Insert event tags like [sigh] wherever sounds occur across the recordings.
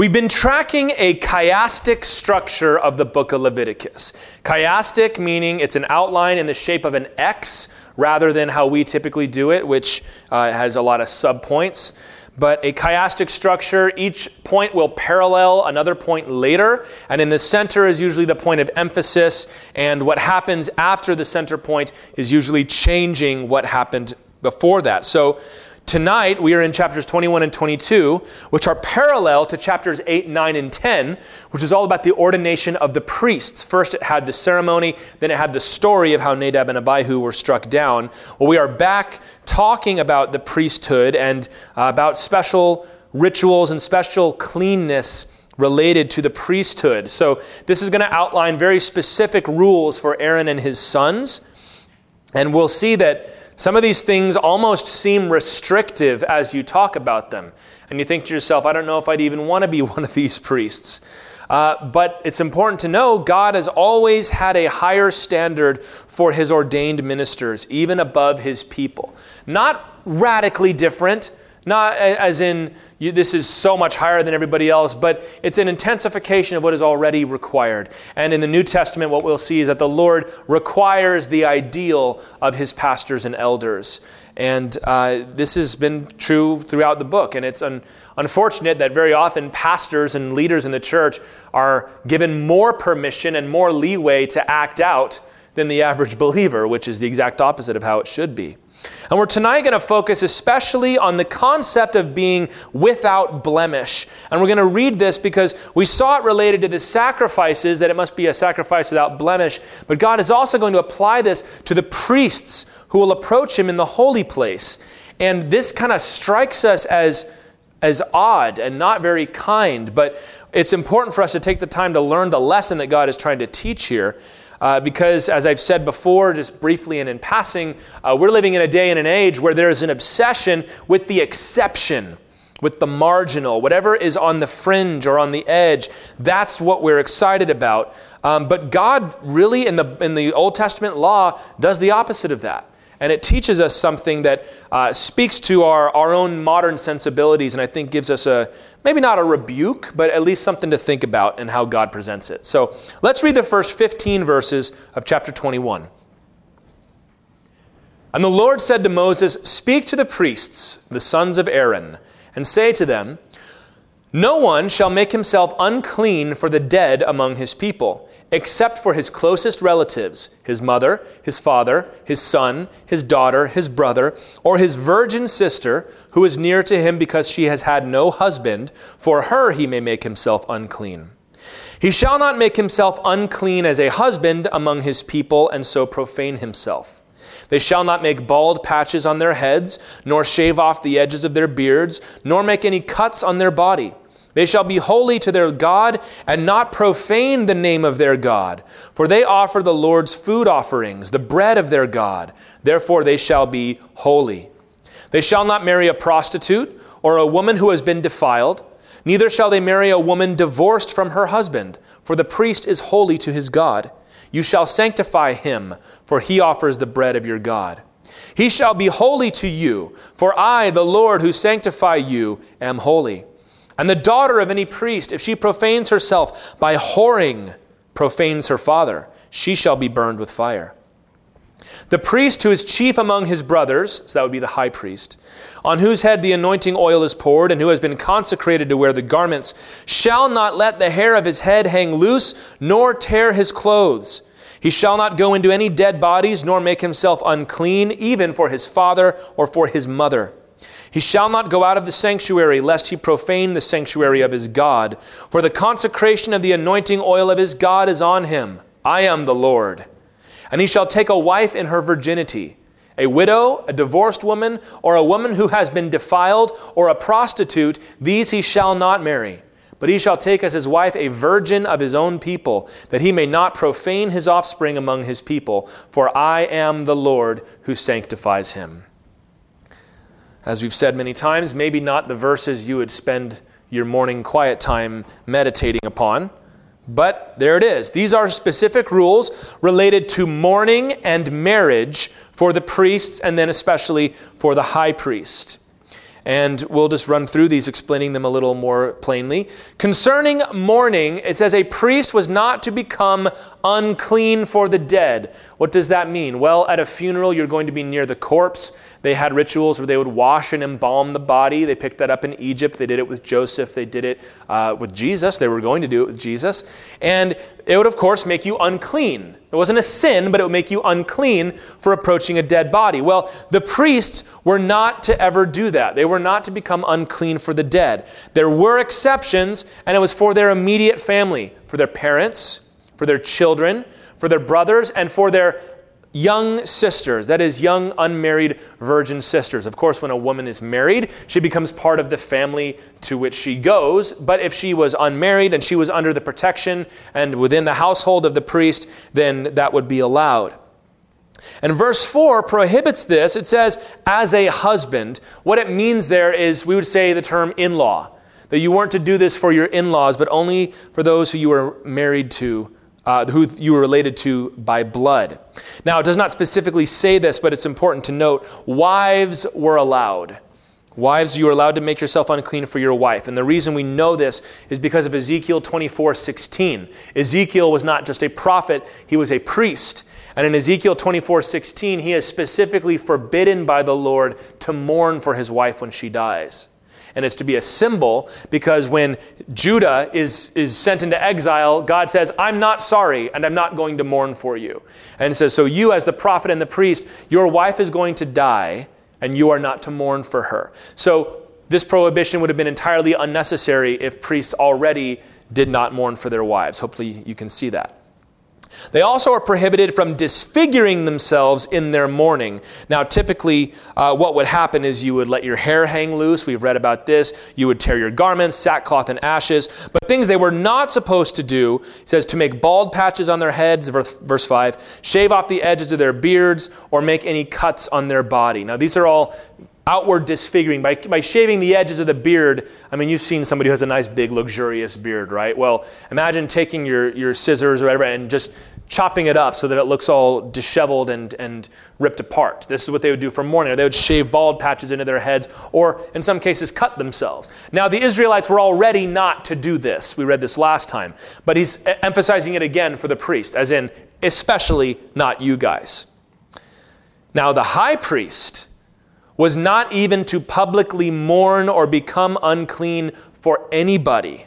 We've been tracking a chiastic structure of the book of Leviticus. Chiastic meaning it's an outline in the shape of an X rather than how we typically do it, which uh, has a lot of subpoints. But a chiastic structure, each point will parallel another point later, and in the center is usually the point of emphasis, and what happens after the center point is usually changing what happened before that. So Tonight, we are in chapters 21 and 22, which are parallel to chapters 8, 9, and 10, which is all about the ordination of the priests. First, it had the ceremony, then, it had the story of how Nadab and Abihu were struck down. Well, we are back talking about the priesthood and uh, about special rituals and special cleanness related to the priesthood. So, this is going to outline very specific rules for Aaron and his sons. And we'll see that some of these things almost seem restrictive as you talk about them. And you think to yourself, I don't know if I'd even want to be [laughs] one of these priests. Uh, but it's important to know God has always had a higher standard for his ordained ministers, even above his people. Not radically different, not as in you, this is so much higher than everybody else, but it's an intensification of what is already required. And in the New Testament, what we'll see is that the Lord requires the ideal of his pastors and elders. And uh, this has been true throughout the book. And it's un- unfortunate that very often pastors and leaders in the church are given more permission and more leeway to act out than the average believer, which is the exact opposite of how it should be. And we're tonight going to focus especially on the concept of being without blemish. And we're going to read this because we saw it related to the sacrifices, that it must be a sacrifice without blemish. But God is also going to apply this to the priests who will approach Him in the holy place. And this kind of strikes us as, as odd and not very kind. But it's important for us to take the time to learn the lesson that God is trying to teach here. Uh, because, as I've said before, just briefly and in passing, uh, we're living in a day and an age where there is an obsession with the exception, with the marginal, whatever is on the fringe or on the edge. That's what we're excited about. Um, but God, really, in the, in the Old Testament law, does the opposite of that and it teaches us something that uh, speaks to our, our own modern sensibilities and I think gives us a maybe not a rebuke, but at least something to think about and how God presents it. So let's read the first 15 verses of chapter 21. And the Lord said to Moses, Speak to the priests, the sons of Aaron, and say to them, No one shall make himself unclean for the dead among his people except for his closest relatives, his mother, his father, his son, his daughter, his brother, or his virgin sister, who is near to him because she has had no husband, for her he may make himself unclean. He shall not make himself unclean as a husband among his people, and so profane himself. They shall not make bald patches on their heads, nor shave off the edges of their beards, nor make any cuts on their body they shall be holy to their God and not profane the name of their God, for they offer the Lord's food offerings, the bread of their God. Therefore they shall be holy. They shall not marry a prostitute or a woman who has been defiled, neither shall they marry a woman divorced from her husband, for the priest is holy to his God. You shall sanctify him, for he offers the bread of your God. He shall be holy to you, for I, the Lord who sanctify you, am holy. And the daughter of any priest, if she profanes herself by whoring, profanes her father, she shall be burned with fire. The priest who is chief among his brothers, so that would be the high priest, on whose head the anointing oil is poured, and who has been consecrated to wear the garments, shall not let the hair of his head hang loose, nor tear his clothes. He shall not go into any dead bodies, nor make himself unclean, even for his father or for his mother. He shall not go out of the sanctuary, lest he profane the sanctuary of his God. For the consecration of the anointing oil of his God is on him. I am the Lord. And he shall take a wife in her virginity, a widow, a divorced woman, or a woman who has been defiled, or a prostitute. These he shall not marry. But he shall take as his wife a virgin of his own people, that he may not profane his offspring among his people. For I am the Lord who sanctifies him. As we've said many times, maybe not the verses you would spend your morning quiet time meditating upon, but there it is. These are specific rules related to mourning and marriage for the priests, and then especially for the high priest. And we'll just run through these, explaining them a little more plainly. Concerning mourning, it says a priest was not to become unclean for the dead. What does that mean? Well, at a funeral, you're going to be near the corpse. They had rituals where they would wash and embalm the body. They picked that up in Egypt. They did it with Joseph. They did it uh, with Jesus. They were going to do it with Jesus. And it would, of course, make you unclean. It wasn't a sin, but it would make you unclean for approaching a dead body. Well, the priests were not to ever do that. They were not to become unclean for the dead. There were exceptions, and it was for their immediate family, for their parents, for their children, for their brothers, and for their young sisters, that is, young unmarried virgin sisters. Of course, when a woman is married, she becomes part of the family to which she goes. But if she was unmarried and she was under the protection and within the household of the priest, then that would be allowed. And verse 4 prohibits this. It says, as a husband. What it means there is, we would say the term in law. That you weren't to do this for your in laws, but only for those who you were married to uh, who you were related to by blood. Now, it does not specifically say this, but it's important to note wives were allowed. Wives, you are allowed to make yourself unclean for your wife. And the reason we know this is because of Ezekiel 24 16. Ezekiel was not just a prophet, he was a priest. And in Ezekiel 24 16, he is specifically forbidden by the Lord to mourn for his wife when she dies and it's to be a symbol because when Judah is, is sent into exile, God says, I'm not sorry and I'm not going to mourn for you. And says, So you, as the prophet and the priest, your wife is going to die and you are not to mourn for her. So this prohibition would have been entirely unnecessary if priests already did not mourn for their wives. Hopefully, you can see that. They also are prohibited from disfiguring themselves in their mourning. Now, typically, uh, what would happen is you would let your hair hang loose. We've read about this. You would tear your garments, sackcloth, and ashes. But things they were not supposed to do, says to make bald patches on their heads, verse, verse 5, shave off the edges of their beards, or make any cuts on their body. Now, these are all outward disfiguring. By, by shaving the edges of the beard, I mean, you've seen somebody who has a nice, big, luxurious beard, right? Well, imagine taking your, your scissors or whatever and just chopping it up so that it looks all disheveled and, and ripped apart. This is what they would do for mourning. They would shave bald patches into their heads, or in some cases, cut themselves. Now, the Israelites were already not to do this. We read this last time. But he's emphasizing it again for the priest, as in, especially not you guys. Now, the high priest was not even to publicly mourn or become unclean for anybody.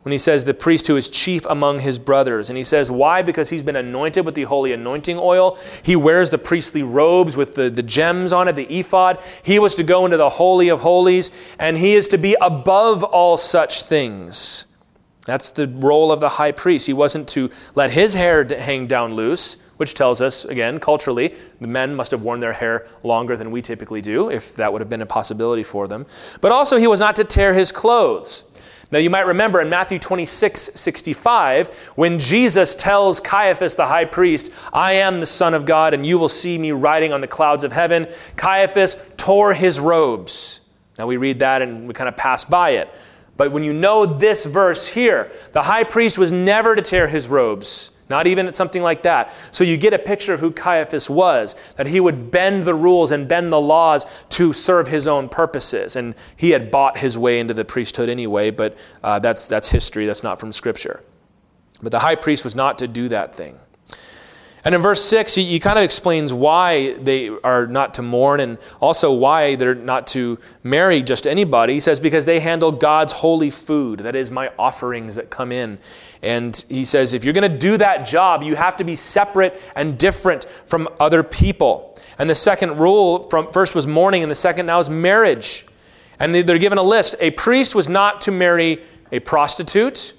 When he says the priest who is chief among his brothers. And he says, why? Because he's been anointed with the holy anointing oil. He wears the priestly robes with the, the gems on it, the ephod. He was to go into the Holy of Holies, and he is to be above all such things. That's the role of the high priest. He wasn't to let his hair hang down loose, which tells us, again, culturally, the men must have worn their hair longer than we typically do, if that would have been a possibility for them. But also, he was not to tear his clothes. Now, you might remember in Matthew 26, 65, when Jesus tells Caiaphas the high priest, I am the Son of God, and you will see me riding on the clouds of heaven, Caiaphas tore his robes. Now, we read that and we kind of pass by it. But when you know this verse here, the high priest was never to tear his robes, not even at something like that. So you get a picture of who Caiaphas was, that he would bend the rules and bend the laws to serve his own purposes. And he had bought his way into the priesthood anyway, but uh, that's, that's history, that's not from Scripture. But the high priest was not to do that thing. And in verse 6, he, he, kind of explains why they are not to mourn and also why they're not to marry just anybody. He says, because they handle God's holy food, that is, my offerings that come in. And he says, if you're going to do that job, you have to be separate and different from other people. And the second rule from first was mourning, and the second now is marriage. And they're given a list. A priest was not to marry a prostitute,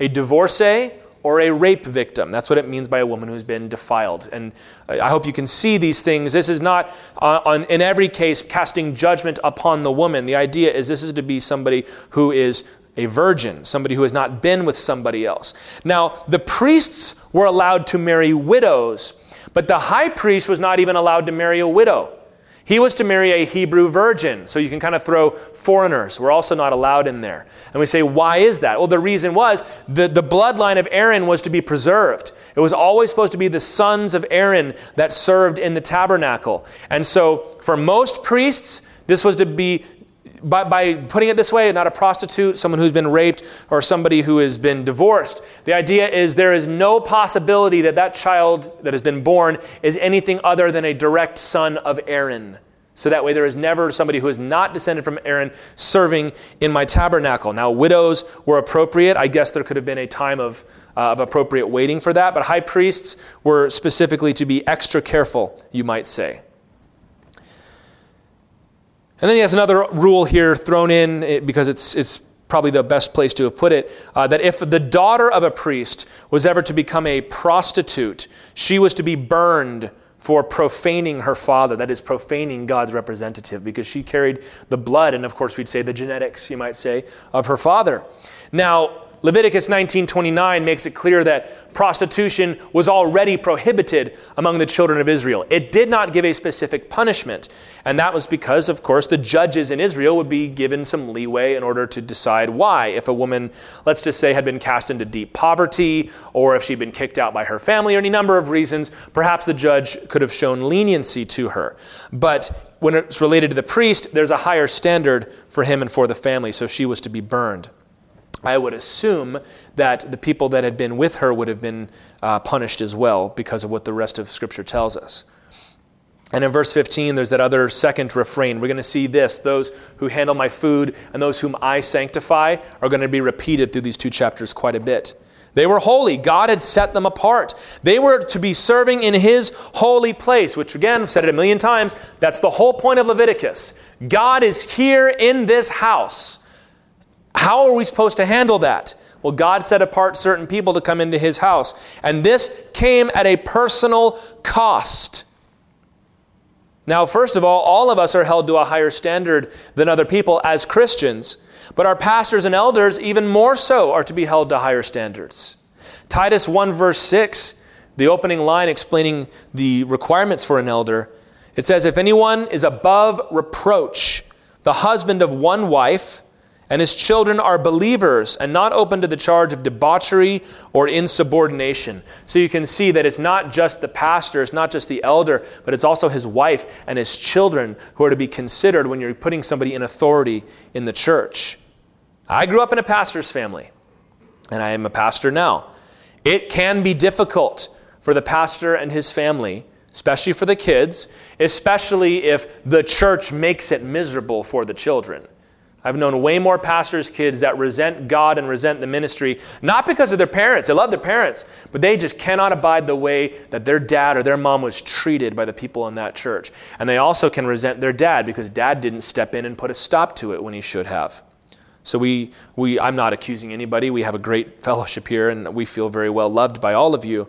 a divorcee, or a rape victim. That's what it means by a woman who's been defiled. And I hope you can see these things. This is not, uh, on, in every case, casting judgment upon the woman. The idea is this is to be somebody who is a virgin, somebody who has not been with somebody else. Now, the priests were allowed to marry widows, but the high priest was not even allowed to marry a widow. He was to marry a Hebrew virgin. So you can kind of throw foreigners. We're also not allowed in there. And we say, why is that? Well, the reason was the, the bloodline of Aaron was to be preserved. It was always supposed to be the sons of Aaron that served in the tabernacle. And so for most priests, This was to be by, by, putting it this way, not a prostitute, someone who's been raped, or somebody who has been divorced. The idea is there is no possibility that that child that has been born is anything other than a direct son of Aaron. So that way, there is never somebody who is not descended from Aaron serving in my tabernacle. Now, widows were appropriate. I guess there could have been a time of, uh, of appropriate waiting for that, but high priests were specifically to be extra careful, you might say. And then he has another rule here thrown in eh, because it's, it's probably the best place to have put it uh, that if the daughter of a priest was ever to become a prostitute, she was to be burned for profaning her father, that is, profaning God's representative, because she carried the blood, and of course, we'd say the genetics, you might say, of her father. Now, Leviticus 19:29 makes it clear that prostitution was already prohibited among the children of Israel. It did not give a specific punishment, and that was because of course the judges in Israel would be given some leeway in order to decide why if a woman let's just say had been cast into deep poverty or if she'd been kicked out by her family or any number of reasons, perhaps the judge could have shown leniency to her. But when it's related to the priest, there's a higher standard for him and for the family, so she was to be burned. I would assume that the people that had been with her would have been uh, punished as well because of what the rest of Scripture tells us. And in verse 15, there's that other second refrain. We're going to see this those who handle my food and those whom I sanctify are going to be repeated through these two chapters quite a bit. They were holy. God had set them apart. They were to be serving in His holy place, which, again, I've said it a million times, that's the whole point of Leviticus. God is here in this house. How are we supposed to handle that? Well, God set apart certain people to come into his house. And this came at a personal cost. Now, first of all, all of us are held to a higher standard than other people as Christians, but our pastors and elders, even more so, are to be held to higher standards. Titus 1, verse 6, the opening line explaining the requirements for an elder, it says, If anyone is above reproach, the husband of one wife, and his children are believers and not open to the charge of debauchery or insubordination. So you can see that it's not just the pastor, it's not just the elder, but it's also his wife and his children who are to be considered when you're putting somebody in authority in the church. I grew up in a pastor's family, and I am a pastor now. It can be difficult for the pastor and his family especially for the kids, especially if the church makes it miserable for the children. I've known way more pastors' kids that resent God and resent the ministry, not because of their parents. They love their parents, but they just cannot abide the way that their dad or their mom was treated by the people in that church. And they also can resent their dad because dad didn't step in and put a stop to it when he should have. So we, we I'm not accusing anybody. We have a great [laughs] fellowship here and we feel very well loved by all of you.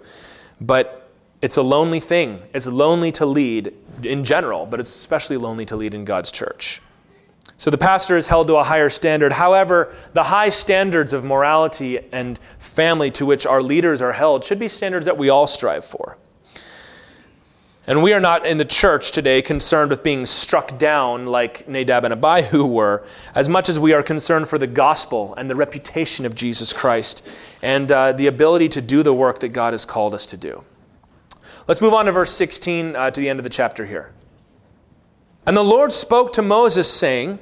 But it's a lonely thing. It's lonely to lead in general, but it's especially lonely to lead in God's church. So the pastor is held to a higher standard. However, the high standards of morality and family to which our leaders are held should be standards that we all strive for. And we are not in the church today concerned with being struck down like Nadab and Abihu were, as much as we are concerned for the gospel and the reputation of Jesus Christ and uh, the ability to do the work that God has called us to do. Let's move on to verse 16 uh, to the end of the chapter here. And the Lord spoke to Moses, saying,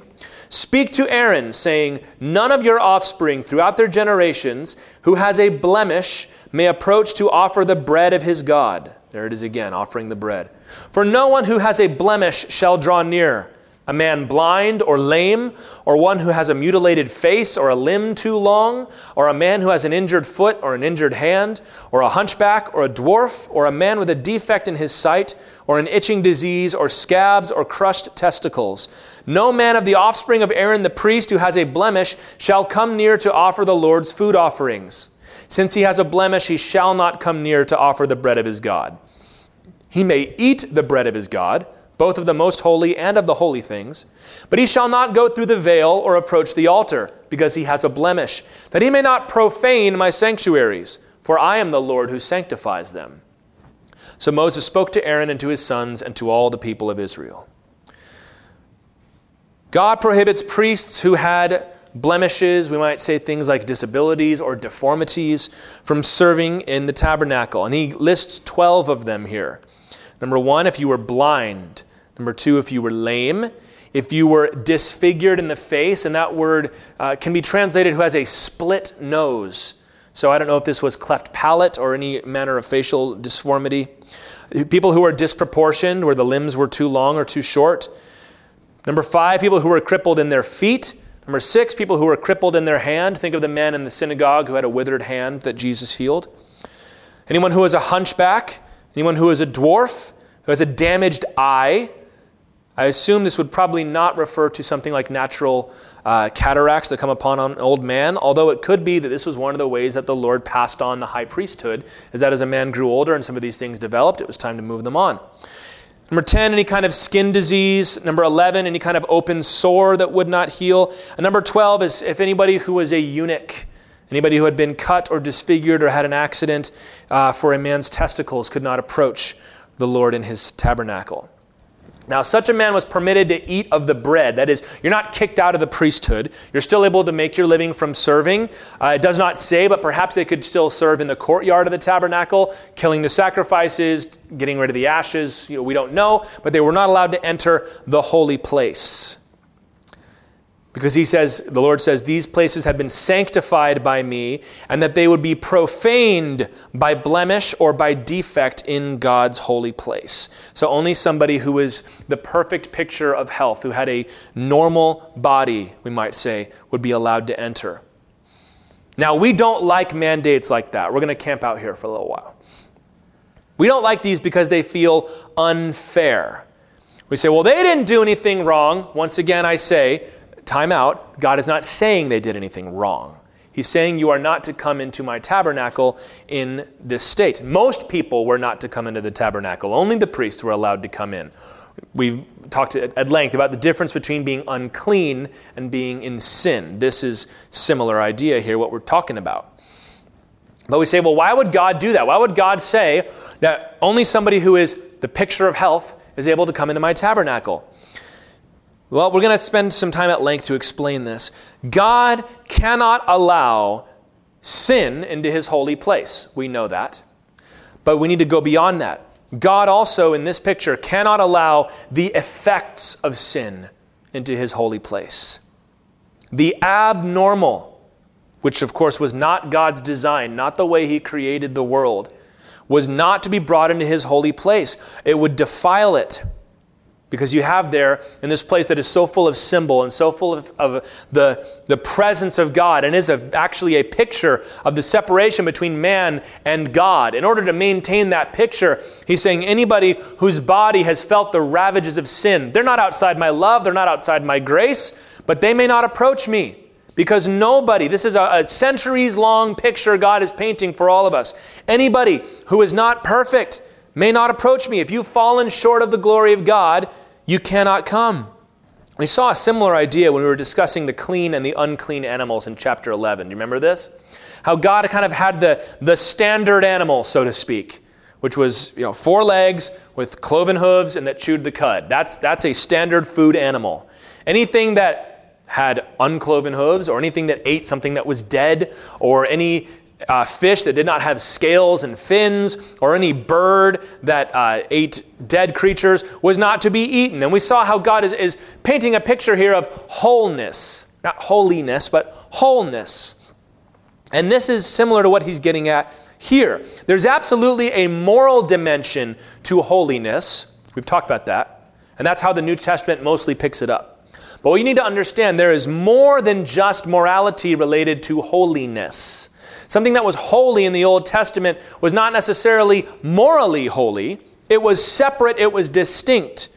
Speak to Aaron, saying, None of your offspring throughout their generations who has a blemish may approach to offer the bread of his God. There it is again, offering the bread. For no one who has a blemish shall draw near a man blind or lame, or one who has a mutilated face or a limb too long, or a man who has an injured foot or an injured hand, or a hunchback or a dwarf, or a man with a defect in his sight, or an itching disease, or scabs or crushed testicles. No man of the offspring of Aaron the priest who has a blemish shall come near to offer the Lord's food offerings. Since he has a blemish, he shall not come near to offer the bread of his God. He may eat the bread of his God both of the most holy and of the holy things. But he shall not go through the veil or approach the altar, because he has a blemish, that he may not profane my sanctuaries, for I am the Lord who sanctifies them. So Moses spoke to Aaron and to his sons and to all the people of Israel. God prohibits priests who had blemishes, we might say things like disabilities or deformities, from serving in the tabernacle. And he lists 12 of them here. Number one, if you were blind. Number two, if you were lame. if you were disfigured in the face, and that word uh, can be translated who has a split nose. So I don't know if this was cleft palate or any manner of facial disformity. People who are disproportioned, where the limbs were too long or too short. Number five, people who were crippled in their feet. Number six, people who were crippled in their hand. Think of the man in the synagogue who had a withered hand that Jesus healed. Anyone who is a hunchback, anyone who is a dwarf, who has a damaged eye. I assume this would probably not refer to something like natural uh, cataracts that come upon an old man, although it could be that this was one of the ways that the Lord passed on the high priesthood, is that as a man grew older and some of these things developed, it was time to move them on. Number 10, any kind of skin disease. Number 11, any kind of open sore that would not heal. And number 12 is if anybody who was a eunuch Anybody who had been cut or disfigured or had an accident uh, for a man's testicles could not approach the Lord in his tabernacle. Now, such a man was permitted to eat of the bread. That is, you're not kicked out of the priesthood. You're still able to make your living from serving. Uh, it does not say, but perhaps they could still serve in the courtyard of the tabernacle, killing the sacrifices, getting rid of the ashes. You know, we don't know, but they were not allowed to enter the holy place. Because he says, the Lord says, these places have been sanctified by me, and that they would be profaned by blemish or by defect in God's holy place. So only somebody who is the perfect picture of health, who had a normal body, we might say, would be allowed to enter. Now, we don't like mandates like that. We're going to camp out here for a little while. We don't like these because they feel unfair. We say, well, they didn't do anything wrong. Once again, I say, time out. God is not saying they did anything wrong. He's saying you are not to come into my tabernacle in this state. Most people were not to come into the tabernacle. Only the priests were allowed to come in. We've talked at length about the difference between being unclean and being in sin. This is similar idea here what we're talking about. But we say, well, why would God do that? Why would God say that only somebody who is the picture of health is able to come into my tabernacle? Well, we're going to spend some time at length to explain this. God cannot allow sin into his holy place. We know that. But we need to go beyond that. God also, in this picture, cannot allow the effects of sin into his holy place. The abnormal, which of course was not God's design, not the way he created the world, was not to be brought into his holy place. It would defile it because you have there in this place that is so full of symbol and so full of, of the, the presence of God and is a, actually a picture of the separation between man and God. In order to maintain that picture, he's saying anybody whose body has felt the ravages of sin, they're not outside my love, they're not outside my grace, but they may not approach me. Because nobody, this is a, a centuries long picture God is painting for all of us. Anybody who is not perfect, may not approach me. If you've fallen short of the glory of God, you cannot come. We saw a similar idea when we were discussing the clean and the unclean animals in chapter 11. Do you remember this? How God kind of had the, the standard animal, so to speak, which was you know, four legs with cloven hooves and that chewed the cud. That's, that's a standard food animal. Anything that had uncloven hooves or anything that ate something that was dead or any uh, fish that did not have scales and fins, or any bird that uh, ate dead creatures was not to be eaten. And we saw how God is, is painting a picture here of wholeness, not holiness, but wholeness. And this is similar to what he's getting at here. There's absolutely a moral dimension to holiness. We've talked about that. And that's how the New Testament mostly picks it up. But what you need to understand, there is more than just morality related to holiness. Something that was holy in the Old Testament was not necessarily morally holy, it was separate, it was distinct.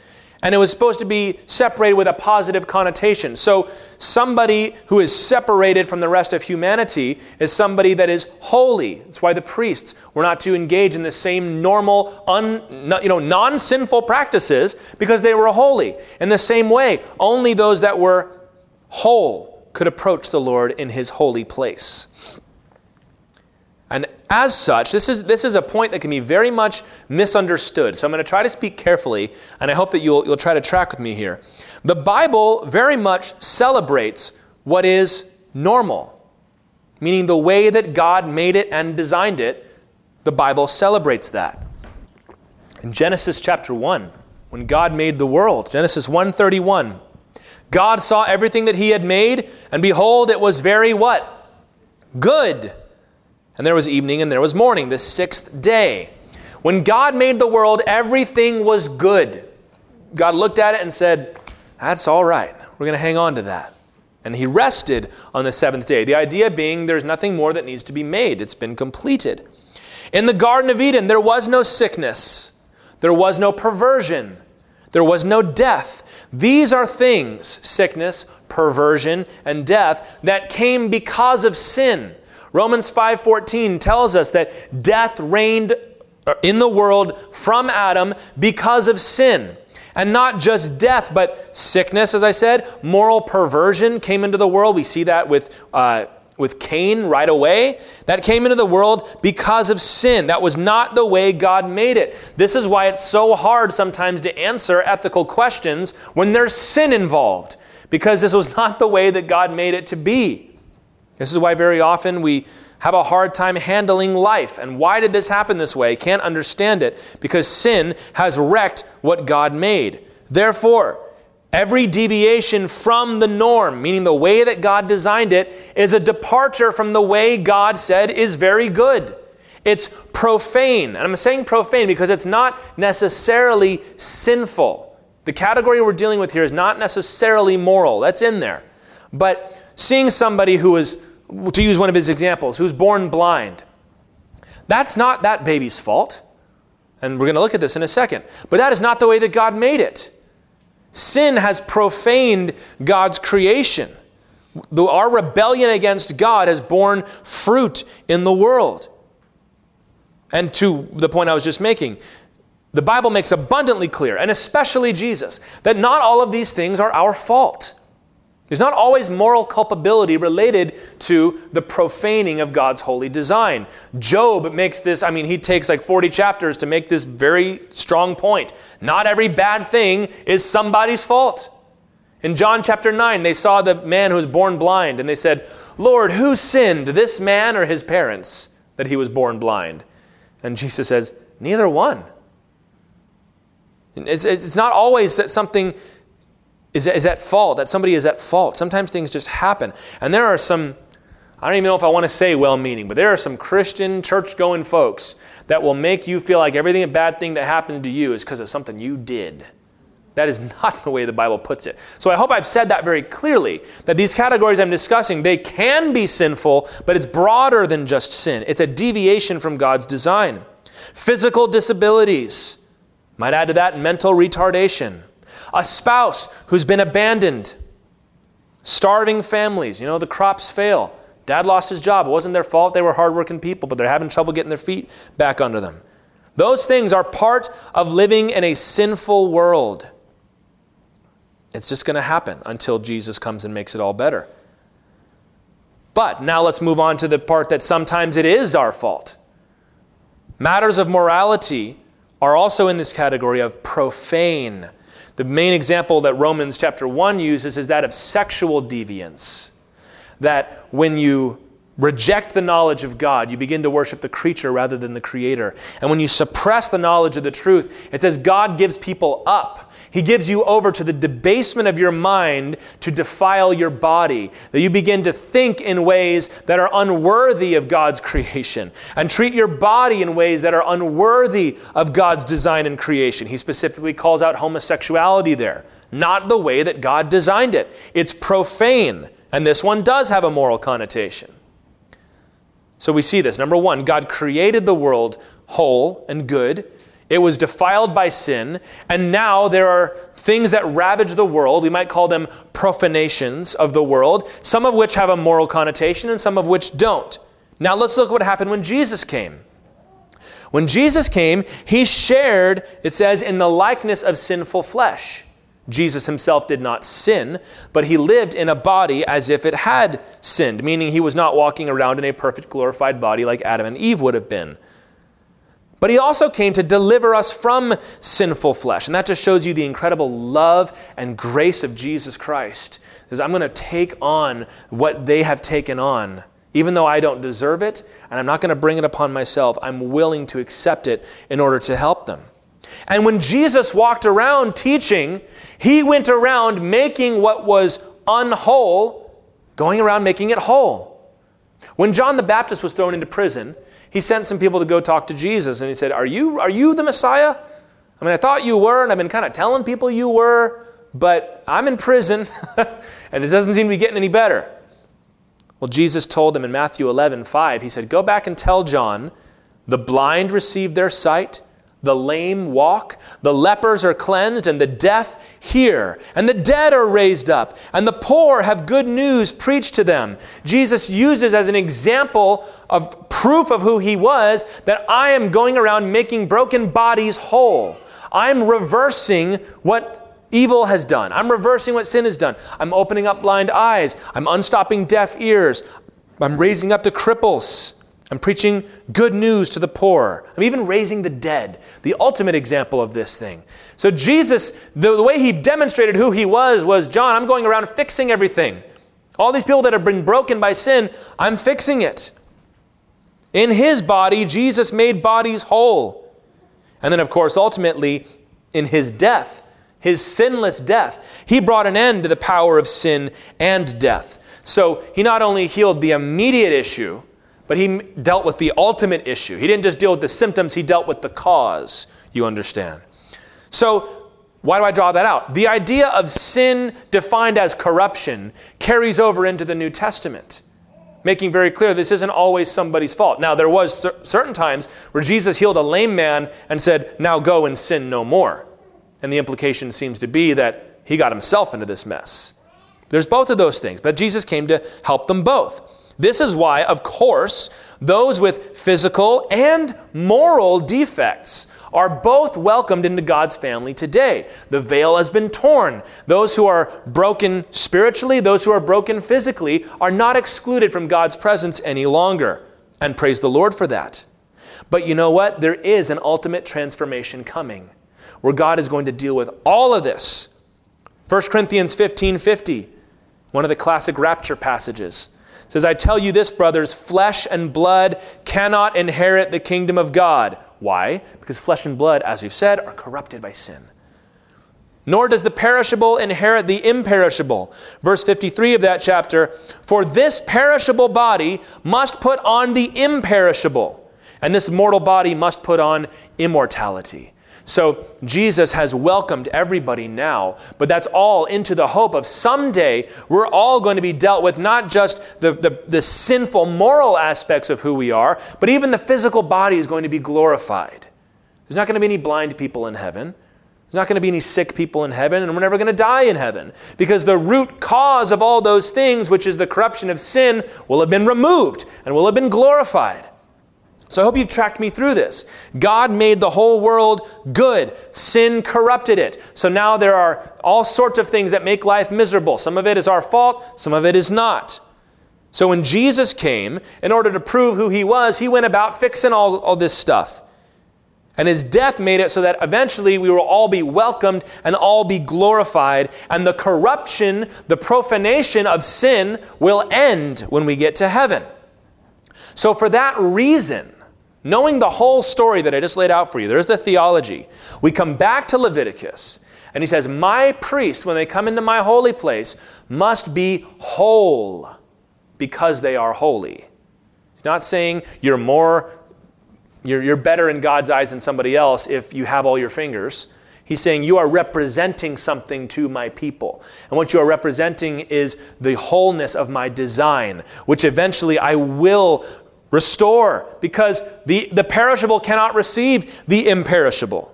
And it was supposed to be separated with a positive connotation. So, somebody who is separated from the rest of humanity is somebody that is holy. That's why the priests were not to engage in the same normal, un, you know, non sinful practices because they were holy. In the same way, only those that were whole could approach the Lord in his holy place. As such, this is, this is a point that can be very much misunderstood. So I'm going to try to speak carefully, and I hope that you'll, you'll try to track with me here. The Bible very much celebrates what is normal, meaning the way that God made it and designed it. The Bible celebrates that. In Genesis chapter 1, when God made the world, Genesis 1:31, God saw everything that he had made, and behold, it was very what? Good. And there was evening and there was morning, the sixth day. When God made the world, everything was good. God looked at it and said, That's all right. We're going to hang on to that. And he rested on the seventh day. The idea being there's nothing more that needs to be made, it's been completed. In the Garden of Eden, there was no sickness, there was no perversion, there was no death. These are things, sickness, perversion, and death, that came because of sin. Romans 5:14 tells us that death reigned in the world from Adam because of sin. And not just death, but sickness, as I said, moral perversion came into the world. We see that with, uh, with Cain right away. That came into the world because of sin. That was not the way God made it. This is why it's so hard sometimes to answer ethical questions when there's sin involved, because this was [laughs] not the way that God made it to be. This is why very often we have a hard time handling life. And why did this happen this way? Can't understand it because sin has wrecked what God made. Therefore, every deviation from the norm, meaning the way that God designed it, is a departure from the way God said is very good. It's profane. And I'm saying profane because it's not necessarily sinful. The category we're dealing with here is not necessarily moral. That's in there. But seeing somebody who is, to use one of his examples, who's born blind, that's not that baby's fault. And we're going to look at this in a second. But that is not the way that God made it. Sin has profaned God's creation. Our rebellion against God has borne fruit in the world. And to the point I was just making, the Bible makes abundantly clear, and especially Jesus, that not all of these things are our fault. There's not always moral culpability related to the profaning of God's holy design. Job makes this, I mean, he takes like 40 chapters to make this very strong point. Not every bad thing is somebody's fault. In John chapter 9, they saw the man who was born blind, and they said, Lord, who sinned, this man or his parents, that he was born blind? And Jesus says, Neither one. It's, it's not always that something is, is at fault, that somebody is at fault. Sometimes things just happen. And there are some, I don't even know if I want to say well meaning, but there are some Christian, church going folks that will make you feel like everything a bad thing that happened to you is because of something you did. That is [laughs] not the way the Bible puts it. So I hope I've said that very clearly that these categories I'm discussing, they can be sinful, but it's broader than just sin. It's a deviation from God's design. Physical disabilities. Might add to that mental retardation a spouse who's been abandoned, starving families. You know, the crops fail. Dad lost his job. It wasn't their fault. They were hardworking people, but they're having trouble getting their feet back under them. Those things are part of living in a sinful world. It's just going to happen until Jesus comes and makes it all better. But now let's move on to the part that sometimes it is our fault. Matters of morality are also in this category of profane the main example that Romans chapter 1 uses is that of sexual deviance. That when you reject the knowledge of God, you begin to worship the creature rather than the creator. And when you suppress the knowledge of the truth, it says God gives people up. He gives you over to the debasement of your mind to defile your body. That you begin to think in ways that are unworthy of God's creation and treat your body in ways that are unworthy of God's design and creation. He specifically calls out homosexuality there. Not the way that God designed it. It's profane. And this one does have a moral connotation. So we see this. Number one, God created the world whole and good. It was defiled by sin, and now there are things that ravage the world. We might call them profanations of the world, some of which have a moral connotation and some of which don't. Now let's look at what happened when Jesus came. When Jesus came, he shared, it says, in the likeness of sinful flesh. Jesus himself did not sin, but he lived in a body as if it had sinned, meaning he was not walking around in a perfect glorified body like Adam and Eve would have been. But he also came to deliver us from sinful flesh. And that just shows you the incredible love and grace of Jesus Christ. Because I'm going to take on what they have taken on. Even though I don't deserve it, and I'm not going to bring it upon myself, I'm willing to accept it in order to help them. And when Jesus walked around teaching, he went around making what was unwhole, going around making it whole. When John the Baptist was thrown into prison, he sent some people to go talk to Jesus and he said, Are you, are you the Messiah? I mean, I thought you were, and I've been kind of telling people you were, but I'm in prison, [laughs] and it doesn't seem to be getting any better. Well, Jesus told him in Matthew 11, 5, He said, Go back and tell John, the blind receive their sight, the lame walk, the lepers are cleansed, and the deaf hear, and the dead are raised up, and the poor have good news preached to them. Jesus uses as an example of proof of who he was that I am going around making broken bodies whole. I'm reversing what evil has done. I'm reversing what sin has done. I'm opening up blind eyes. I'm unstopping deaf ears. I'm raising up the cripples. I'm preaching good news to the poor. I'm even raising the dead, the ultimate example of this thing. So, Jesus, the, the, way he demonstrated who he was, was John, I'm going around fixing everything. All these people that have been broken by sin, I'm fixing it. In his body, Jesus made bodies whole. And then, of course, ultimately, in his death, his sinless death, he brought an end to the power of sin and death. So, he not only healed the immediate issue, but he dealt with the ultimate issue. He didn't just deal with the symptoms, he dealt with the cause, you understand. So, why do I draw that out? The idea of sin defined as corruption carries over into the New Testament, making very clear this isn't always somebody's fault. Now, there was cer- certain times where Jesus healed a lame man and said, "Now go and sin no more." And the implication seems to be that he got himself into this mess. There's both of those things, but Jesus came to help them both. This is why, of course, those with physical and moral defects are both welcomed into God's family today. The veil has been torn. Those who are broken spiritually, those who are broken physically, are not excluded from God's presence any longer. And praise the Lord for that. But you know what? There is an ultimate transformation coming where God is going to deal with all of this. 1 Corinthians 15 50, one of the classic rapture passages says, I tell you this, brothers, flesh and blood cannot inherit the kingdom of God. Why? Because flesh and blood, as we've said, are corrupted by sin. Nor does the perishable inherit the imperishable. Verse 53 of that chapter For this perishable body must put on the imperishable, and this mortal body must put on immortality. So Jesus has welcomed everybody now, but that's all into the hope of someday we're all going to be dealt with not just the, the, the, sinful moral aspects of who we are, but even the physical body is going to be glorified. There's not going to be any blind people in heaven. There's not going to be any sick people in heaven, and we're never going to die in heaven. Because the root cause of all those things, which is the corruption of sin, will have been removed and will have been glorified. So I hope you've tracked me through this. God made the whole world good. Sin corrupted it. So now there are all sorts of things that make life miserable. Some of it is our fault, some of it is not. So when Jesus came, in order to prove who he was, he went about fixing all, all this stuff. And his death made it so that eventually we will all be welcomed and all be glorified. And the corruption, the profanation of sin will end when we get to heaven. So, for that reason, Knowing the whole story that I just laid out for you, there's the theology. We come back to Leviticus, and he says, My priests, when they come into my holy place, must be whole because they are holy. He's not saying you're more, you're, you're better in God's eyes than somebody else if you have all your fingers. He's saying you are representing something to my people. And what you are representing is the wholeness of my design, which eventually I will Restore, because the, the perishable cannot receive the imperishable.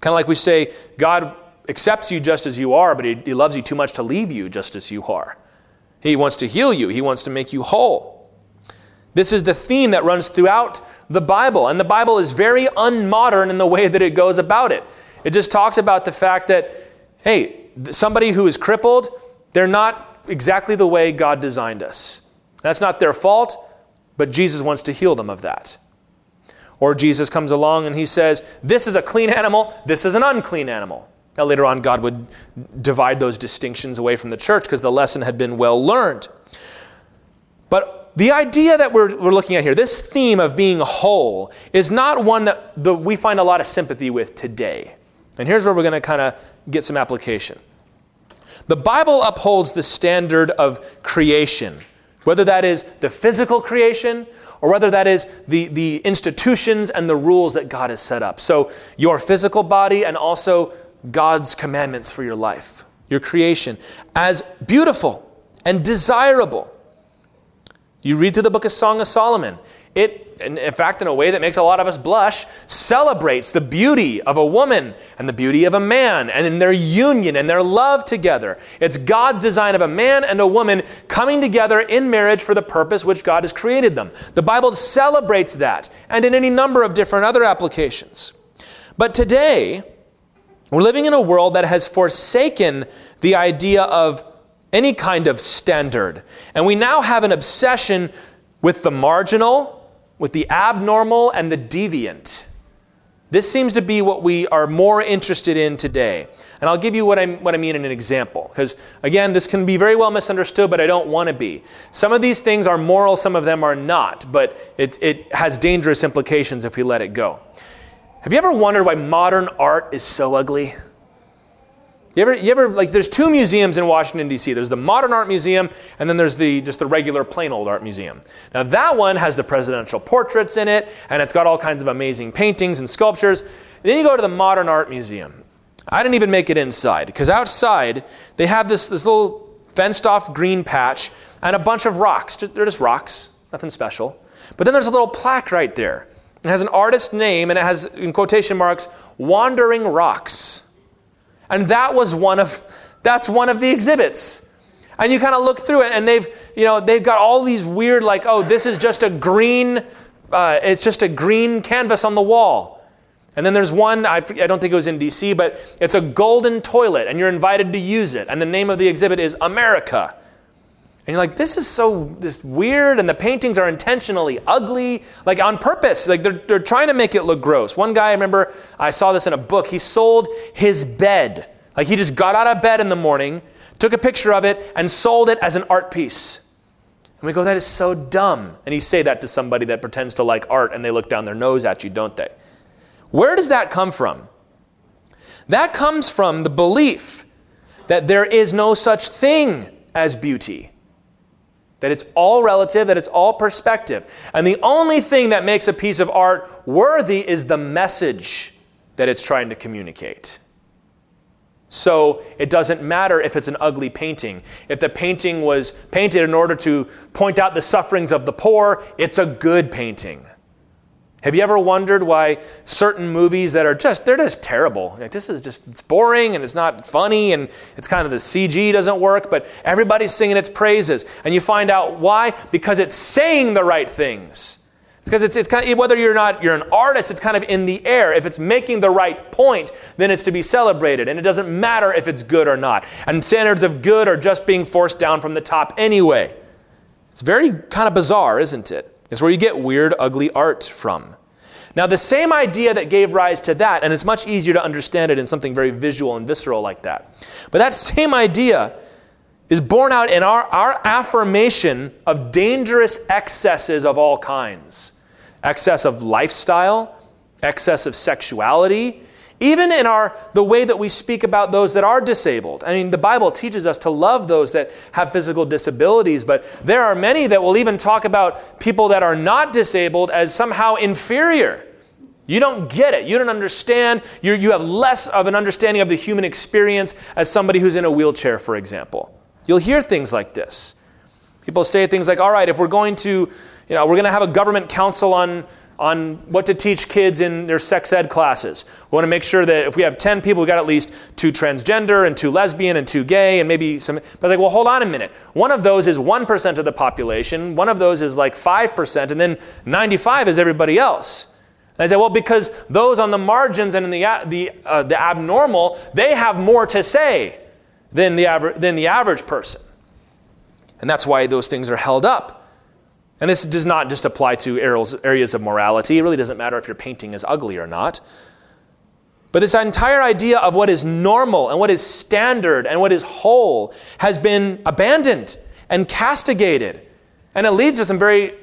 Kind of like we say, God accepts you just as you are, but he, he loves you too much to leave you just as you are. He wants to heal you, He wants to make you whole. This is the theme that runs throughout the Bible, and the Bible is very unmodern in the way that it goes about it. It just talks about the fact that, hey, somebody who is crippled, they're not exactly the way God designed us. That's not their fault but Jesus wants to heal them of that. Or Jesus comes along and he says, This is a clean animal, this is an unclean animal. Now, later on, God would divide those distinctions away from the church because the lesson had been well learned. But the idea that we're, we're looking at here, this theme of being whole, is not one that the, we find a lot of sympathy with today. And here's where we're going to kind of get some application. The Bible upholds the standard of creation, whether that is the physical creation or whether that is the, the institutions and the rules that God has set up. So, your physical body and also God's commandments for your life, your creation, as beautiful and desirable. You read through the book of Song of Solomon. It, in fact, in a way that makes a lot of us blush, celebrates the beauty of a woman and the beauty of a man and in their union and their love together. It's God's design of a man and a woman coming together in marriage for the purpose which God has created them. The Bible celebrates that and in any number of different other applications. But today, we're living in a world that has forsaken the idea of any kind of standard. And we now have an obsession with the marginal, with the abnormal, and the deviant. This seems to be what we are more interested in today. And I'll give you what I, what I mean in an example. Because, again, this can be very well misunderstood, but I don't want to be. Some of these things are moral, some of them are not, but it, it has dangerous implications if we let it go. Have you ever wondered why modern art is so ugly? You ever, you ever, like, there's two museums in Washington, D.C. There's the Modern Art Museum, and then there's the, just the regular plain old art museum. Now, that one has the presidential portraits in it, and it's got all kinds of amazing paintings and sculptures. then you go to the Modern Art Museum. I didn't even make it inside, because outside, they have this, this little fenced off green patch and a bunch of rocks. They're just rocks, nothing special. But then there's a little plaque right there. It has an artist name, and it has, in quotation marks, Wandering Rocks. And that was one of that's one of the exhibits. And you kind of look through it and they've, you know, they've got all these weird like, oh, this is just a green uh, it's just a green canvas on the wall. And then there's one, I, I don't think it was in DC, but it's a golden toilet and you're invited to use it. And the name of the exhibit is America. And you're like, this is so this weird, and the paintings are intentionally ugly, like on purpose. Like they're, they're trying to make it look gross. One guy, I remember, I saw this in a book. He sold his bed. Like he just got out of bed in the morning, took a picture of it, and sold it as an art piece. And we go, that is so dumb. And you say that to somebody that pretends to like art, and they look down their nose at you, don't they? Where does that come from? That comes from the belief that there is no such thing as beauty that it's all relative, that it's all perspective. And the only thing that makes a piece of art worthy is the message that it's trying to communicate. So it doesn't matter if it's an ugly painting. If the painting was painted in order to point out the sufferings of the poor, it's a good painting. Have you ever wondered why certain movies that are just they're just terrible? Like this is just it's boring and it's not funny and it's kind of the CG doesn't work, but everybody's singing its praises. And you find out why? Because it's saying the right things. It's because it's, it's kind of, whether you're not you're an artist, it's kind of in the air. If it's making the right point, then it's to be celebrated. And it doesn't matter if it's good or not. And standards of good are just being forced down from the top anyway. It's very kind of bizarre, isn't it? It's where you get weird, ugly art from. Now, the same idea that gave rise to that, and it's much easier to understand it in something very visual and visceral like that, but that same idea is born out in our, our affirmation of dangerous excesses of all kinds excess of lifestyle, excess of sexuality, even in our the way that we speak about those that are disabled. I mean the bible teaches us to love those that have physical disabilities but there are many that will even talk about people that are not disabled as somehow inferior. You don't get it. You don't understand. You you have less of an understanding of the human experience as somebody who's in a wheelchair for example. You'll hear things like this. People say things like all right if we're going to you know we're going to have a government council on on what to teach kids in their sex ed classes. We want to make sure that if we have 10 people, we got at least two transgender and two lesbian and two gay and maybe some. But like, well, hold on a minute. One of those is 1% of the population, one of those is like 5%, and then 95 is everybody else. And I say, well, because those on the margins and in the, the, uh, the abnormal, they have more to say than the, aver- than the average person. And that's why those things are held up. And this does not just apply to areas of morality. It really doesn't matter if your painting is ugly or not. But this entire idea of what is normal and what is standard and what is whole has been abandoned and castigated. And it leads to some very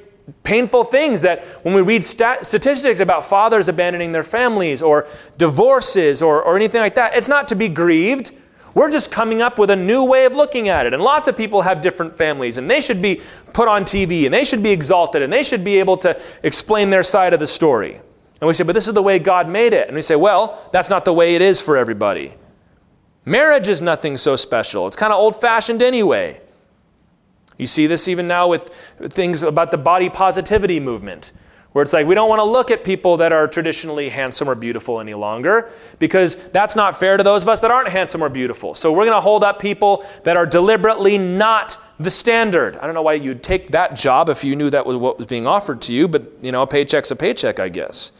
painful things that when we read stat- statistics about fathers abandoning their families or divorces or, or anything like that, it's not to be grieved. We're just coming up with a new way of looking at it. And lots of people have different families, and they should be put on TV, and they should be exalted, and they should be able to explain their side of the story. And we say, but this is the way God made it. And we say, well, that's not the way it is for everybody. Marriage is nothing so special, it's kind of old fashioned anyway. You see this even now with things about the body positivity movement, where it's like we don't want to look at people that are traditionally handsome or beautiful any longer because that's not fair to those of us that aren't handsome or beautiful. So we're going to hold up people that are deliberately not the standard. I don't know why you'd take that job if you knew that was what was being offered to you, but you know, a paycheck's a paycheck, I guess.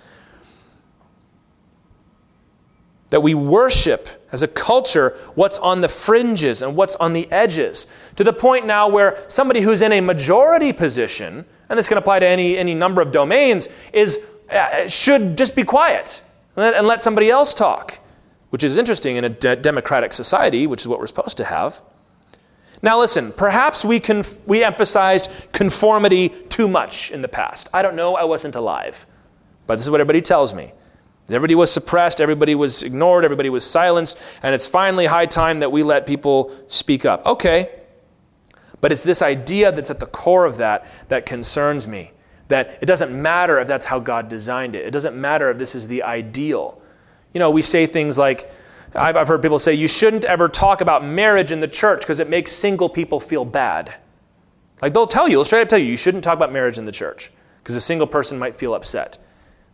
That we worship as a culture what's on the fringes and what's on the edges, to the point now where somebody who's in a majority position, and this can apply to any, any number of domains, is, uh, should just be quiet and let, and let, somebody else talk, which is interesting in a de- democratic society, which is what we're supposed to have. Now, listen, perhaps we, conf- we emphasized conformity too much in the past. I don't know, I wasn't alive. But this is what everybody tells me. Everybody was suppressed, everybody was ignored, everybody was silenced, and it's finally high time that we let people speak up. Okay. But it's this idea that's at the core of that that concerns me. That it doesn't matter if that's how God designed it, it doesn't matter if this is the ideal. You know, we say things like, I've, I've heard people say, you shouldn't ever talk about marriage in the church because it makes single people feel bad. Like they'll tell you, they'll straight up tell you, you shouldn't talk about marriage in the church because a single person might feel upset.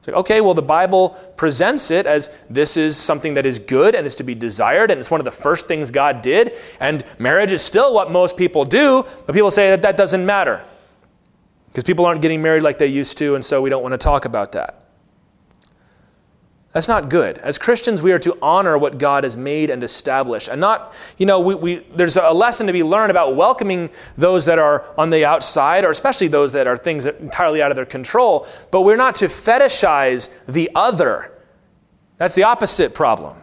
It's like, okay, well, the Bible presents it as this is something that is good and is to be desired, and it's one of the first things God did, and marriage is still what most people do, but people say that that doesn't matter because people aren't getting married like they used to, and so we don't want to talk about that. That's not good. As Christians, we are to honor what God has made and established. And not, you know, we, we, there's a lesson to be learned about welcoming those that are on the outside, or especially those that are things that are entirely out of their control. But we're not to fetishize the other. That's the opposite problem.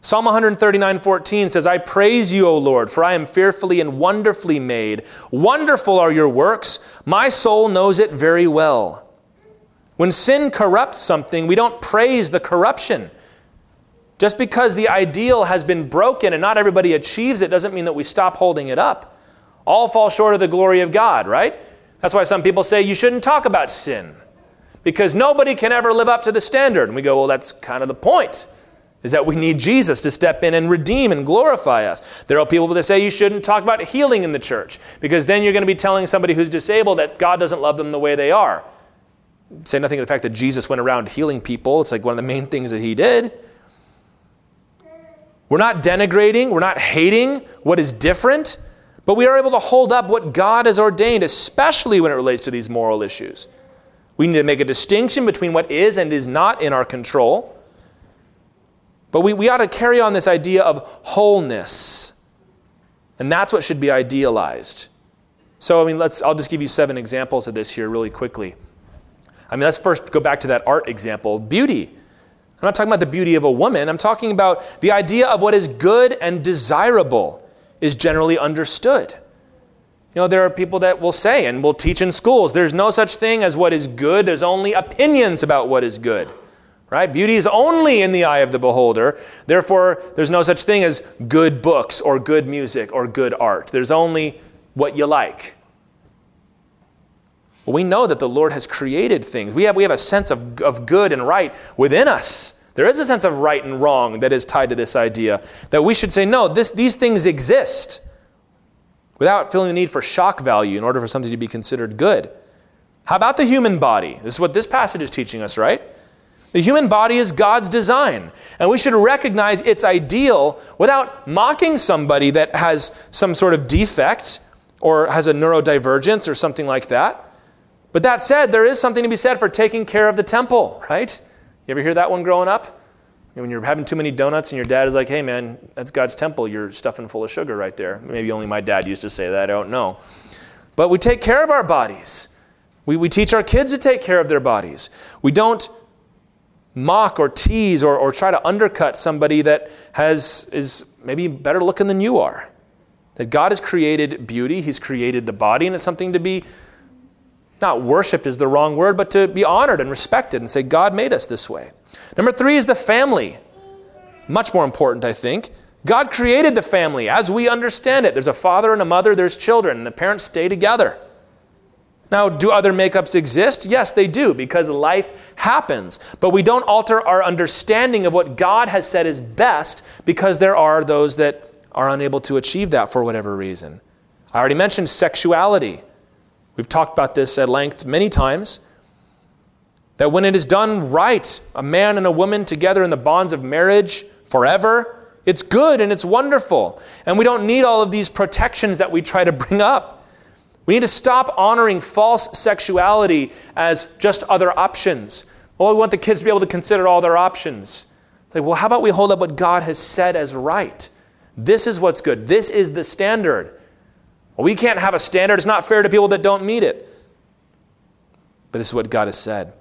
Psalm 139, 14 says, I praise you, O Lord, for I am fearfully and wonderfully made. Wonderful are your works. My soul knows it very well. When sin corrupts something, we don't praise the corruption. Just because the ideal has been broken and not everybody achieves it doesn't mean that we stop holding it up. All fall short of the glory of God, right? That's why some people say you shouldn't talk about sin because nobody can ever live up to the standard. And we go, well, that's kind of the point. Is that we need Jesus to step in and redeem and glorify us. There are people that say you shouldn't talk about healing in the church because then you're going to be telling somebody who's disabled that God doesn't love them the way they are say nothing of the fact that Jesus went around healing people. It's like one of the main things that he did. We're not denigrating, we're not hating what is different, but we are able to hold up what God has ordained, especially when it relates to these moral issues. We need to make a distinction between what is and is not in our control. But we, we ought to carry on this idea of wholeness. And that's what should be idealized. So, I mean, let's, I'll just give you seven examples of this here really quickly. I mean, let's first go back to that art example beauty. I'm not talking about the beauty of a woman, I'm talking about the idea of what is good and desirable is generally understood. You know, there are people that will say and will teach in schools there's no such thing as what is good, there's only opinions about what is good. Right? Beauty is only in the eye of the beholder. Therefore, there's no such thing as good books or good music or good art. There's only what you like. We know that the Lord has created things. We have, we have a sense of, of good and right within us. There is a sense of right and wrong that is tied to this idea that we should say, no, this, these things exist without feeling the need for shock value in order for something to be considered good. How about the human body? This is what this passage is teaching us, right? The human body is God's design, and we should recognize its ideal without mocking somebody that has some sort of defect or has a neurodivergence or something like that. But that said, there is something to be said for taking care of the temple, right? You ever hear that one growing up? When you're having too many donuts and your dad is like, hey man, that's God's temple. You're stuffing full of sugar right there. Maybe only my dad used to say that. I don't know. But we take care of our bodies. We, we teach our kids to take care of their bodies. We don't mock or tease or, or try to undercut somebody that has, is maybe better looking than you are. That God has created beauty, He's created the body, and it's something to be not worshiped is the wrong word, but to be honored and respected and say, God made us this way. Number three is the family. Much more important, I think. God created the family as we understand it. There's a father and a mother, there's children, and the parents stay together. Now, do other makeups exist? Yes, they do, because life happens. But we don't alter our understanding of what God has said is best because there are those that are unable to achieve that for whatever reason. I already mentioned sexuality. We've talked about this at length many times. That when it is done right, a man and a woman together in the bonds of marriage forever, it's good and it's wonderful. And we don't need all of these protections that we try to bring up. We need to stop honoring false sexuality as just other options. Well, we want the kids to be able to consider all their options. Like, well, how about we hold up what God has said as right? This is what's good. This is the standard. Well, we can't have a standard. It's not fair to people that don't meet it. But this is what God has said.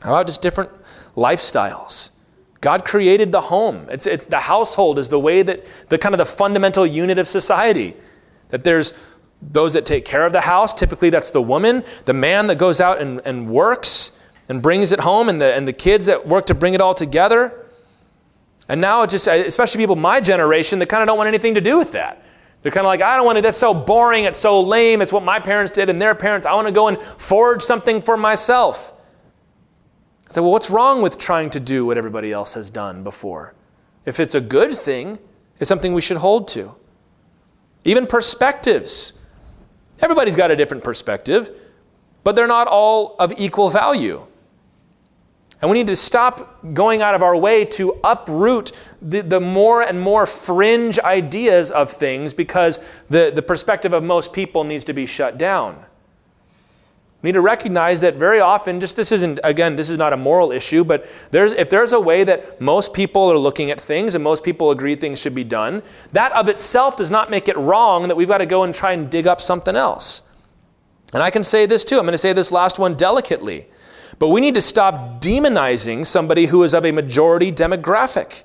How about just different lifestyles? God created the home. It's, it's the household is the way that the kind of the fundamental unit of society. That there's those that take care of the house, typically that's the woman, the man that goes out and, and works and brings it home, and the, and the kids that work to bring it all together. And now just, especially people my generation, that kind of don't want anything to do with that. They're kind of like, I don't want to, that's so boring, it's so lame, it's what my parents did and their parents. I want to go and forge something for myself. I say, well, what's wrong with trying to do what everybody else has done before? If it's a good thing, it's something we should hold to. Even perspectives. Everybody's got a different perspective, but they're not all of equal value. And we need to stop going out of our way to uproot the, the more and more fringe ideas of things because the, the perspective of most people needs to be shut down. We need to recognize that very often, just this isn't, again, this is not a moral issue, but there's, if there's a way that most people are looking at things and most people agree things should be done, that of itself does not make it wrong that we've got to go and try and dig up something else. And I can say this too. I'm going to say this last one delicately. But we need to stop demonizing somebody who is of a majority demographic.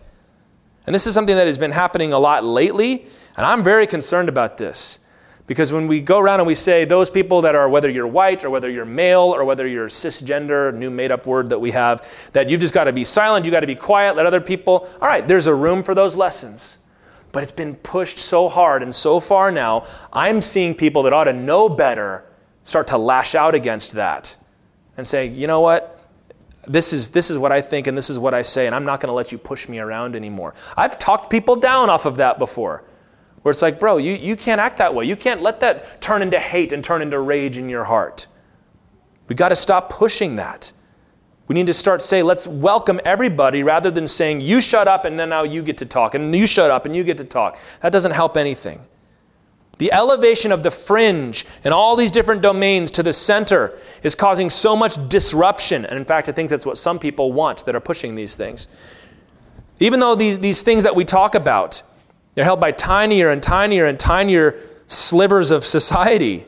And this is something that has been happening a lot lately, and I'm very concerned about this. Because when we go around and we say those people that are, whether you're white or whether you're male or whether you're cisgender, new made up word that we have, that you've just got to be silent, you've got to be quiet, let other people, all right, there's a room for those lessons. But it's been pushed so hard and so far now, I'm seeing people that ought to know better start to lash out against that and say, you know what? This is, this is what I think and this is what I say, and I'm not going to let you push me around anymore. I've talked people down off of that before. Where it's like, bro, you, you can't act that way. You can't let that turn into hate and turn into rage in your heart. We got to stop pushing that. We need to start saying, let's welcome everybody rather than saying, you shut up and then now you get to talk, and you shut up and you get to talk. That doesn't help anything. The elevation of the fringe and all these different domains to the center is causing so much disruption. And in fact, I think that's what some people want that are pushing these things. Even though these, these things that we talk about, they're held by tinier and tinier and tinier slivers of society.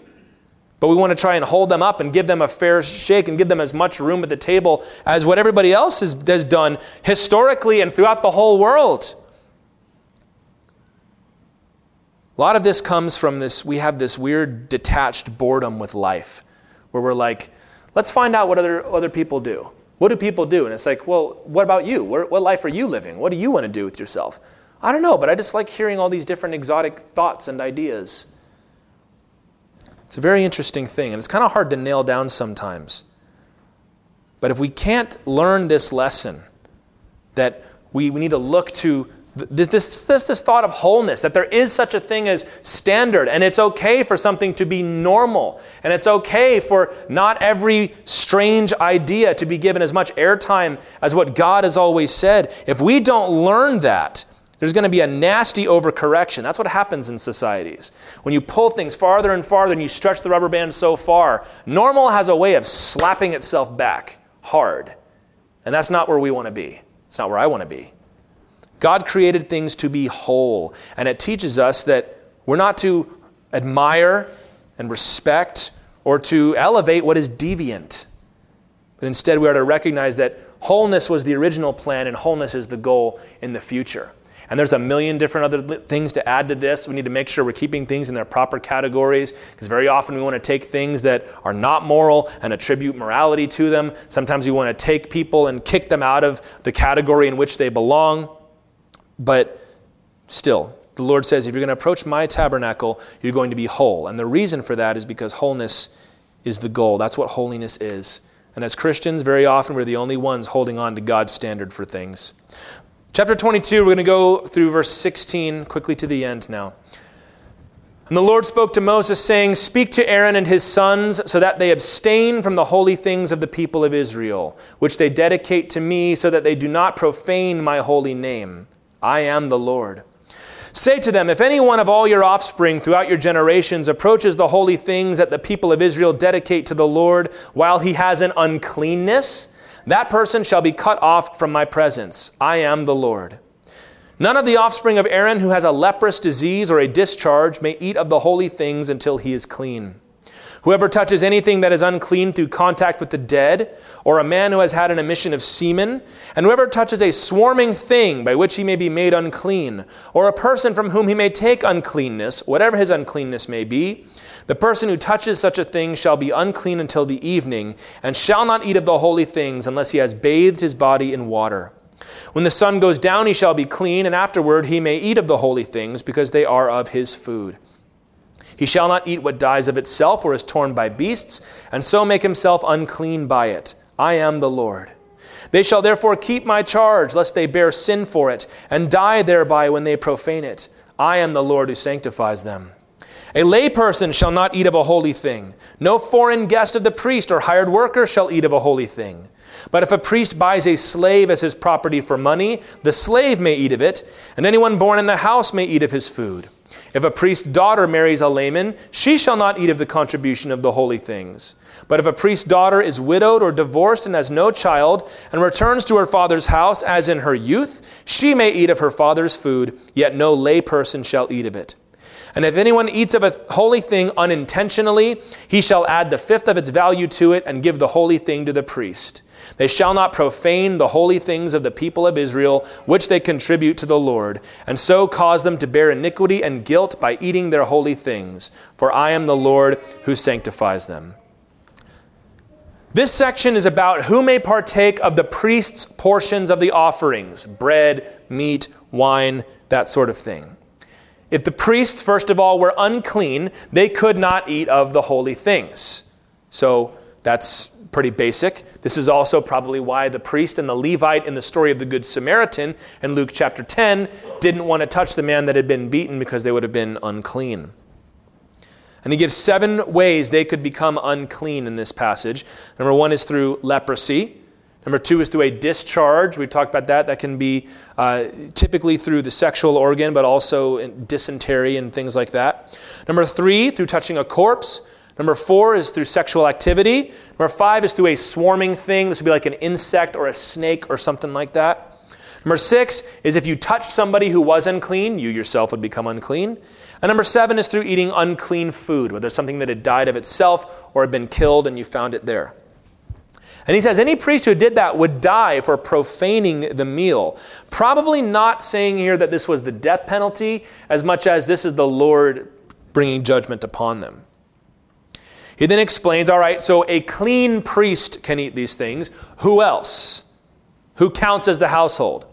But we want to try and hold them up and give them a fair shake and give them as much room at the table as what everybody else has, has done historically and throughout the whole world. A lot of this comes from this, we have this weird detached boredom with life where we're like, let's find out what other, other people do. What do people do? And it's like, well, what about you? What, what life are you living? What do you want to do with yourself? I don't know, but I just like hearing all these different exotic thoughts and ideas. It's a very interesting thing, and it's kind of hard to nail down sometimes. But if we can't learn this lesson, that we, we need to look to this, this, this, this thought of wholeness, that there is such a thing as standard, and it's okay for something to be normal, and it's okay for not every strange idea to be given as much airtime as what God has always said. If we don't learn that, there's going to be a nasty overcorrection. That's what happens in societies. When you pull things farther and farther and you stretch the rubber band so far, normal has a way of slapping itself back hard. And that's not where we want to be. It's not where I want to be. God created things to be whole, and it teaches us that we're not to admire and respect or to elevate what is deviant. But instead, we are to recognize that wholeness was the original plan and wholeness is the goal in the future. And there's a million different other things to add to this. We need to make sure we're keeping things in their proper categories because very often we want to take things that are not moral and attribute morality to them. Sometimes we want to take people and kick them out of the category in which they belong. But still, the Lord says, if you're going to approach my tabernacle, you're going to be whole. And the reason for that is because wholeness is the goal. That's what holiness is. And as Christians, very often we're the only ones holding on to God's standard for things. Chapter 22, we're going to go through verse 16 quickly to the end now. And the Lord spoke to Moses, saying, Speak to Aaron and his sons, so that they abstain from the holy things of the people of Israel, which they dedicate to me, so that they do not profane my holy name. I am the Lord. Say to them, If any one of all your offspring throughout your generations approaches the holy things that the people of Israel dedicate to the Lord while he has an uncleanness, that person shall be cut off from my presence. I am the Lord. None of the offspring of Aaron who has a leprous disease or a discharge may eat of the holy things until he is clean. Whoever touches anything that is unclean through contact with the dead, or a man who has had an emission of semen, and whoever touches a swarming thing by which he may be made unclean, or a person from whom he may take uncleanness, whatever his uncleanness may be, the person who touches such a thing shall be unclean until the evening, and shall not eat of the holy things unless he has bathed his body in water. When the sun goes down, he shall be clean, and afterward he may eat of the holy things, because they are of his food. He shall not eat what dies of itself or is torn by beasts, and so make himself unclean by it. I am the Lord. They shall therefore keep my charge, lest they bear sin for it, and die thereby when they profane it. I am the Lord who sanctifies them. A layperson shall not eat of a holy thing. No foreign guest of the priest or hired worker shall eat of a holy thing. But if a priest buys a slave as his property for money, the slave may eat of it, and anyone born in the house may eat of his food. If a priest's daughter marries a layman, she shall not eat of the contribution of the holy things. But if a priest's daughter is widowed or divorced and has no child, and returns to her father's house as in her youth, she may eat of her father's food, yet no layperson shall eat of it. And if anyone eats of a holy thing unintentionally, he shall add the fifth of its value to it and give the holy thing to the priest. They shall not profane the holy things of the people of Israel, which they contribute to the Lord, and so cause them to bear iniquity and guilt by eating their holy things. For I am the Lord who sanctifies them. This section is about who may partake of the priest's portions of the offerings bread, meat, wine, that sort of thing. If the priests, first of all, were unclean, they could not eat of the holy things. So that's pretty basic. This is also probably why the priest and the Levite in the story of the Good Samaritan in Luke chapter 10 didn't want to touch the man that had been beaten because they would have been unclean. And he gives seven ways they could become unclean in this passage. Number one is through leprosy. Number two is through a discharge. We talked about that. That can be uh, typically through the sexual organ, but also dysentery and things like that. Number three, through touching a corpse. Number four is through sexual activity. Number five is through a swarming thing. This would be like an insect or a snake or something like that. Number six is if you touch somebody who was unclean, you yourself would become unclean. And number seven is through eating unclean food, whether it's something that had died of itself or had been killed and you found it there. And he says any priest who did that would die for profaning the meal. Probably not saying here that this was the death penalty as much as this is the Lord bringing judgment upon them. He then explains all right, so a clean priest can eat these things. Who else? Who counts as the household?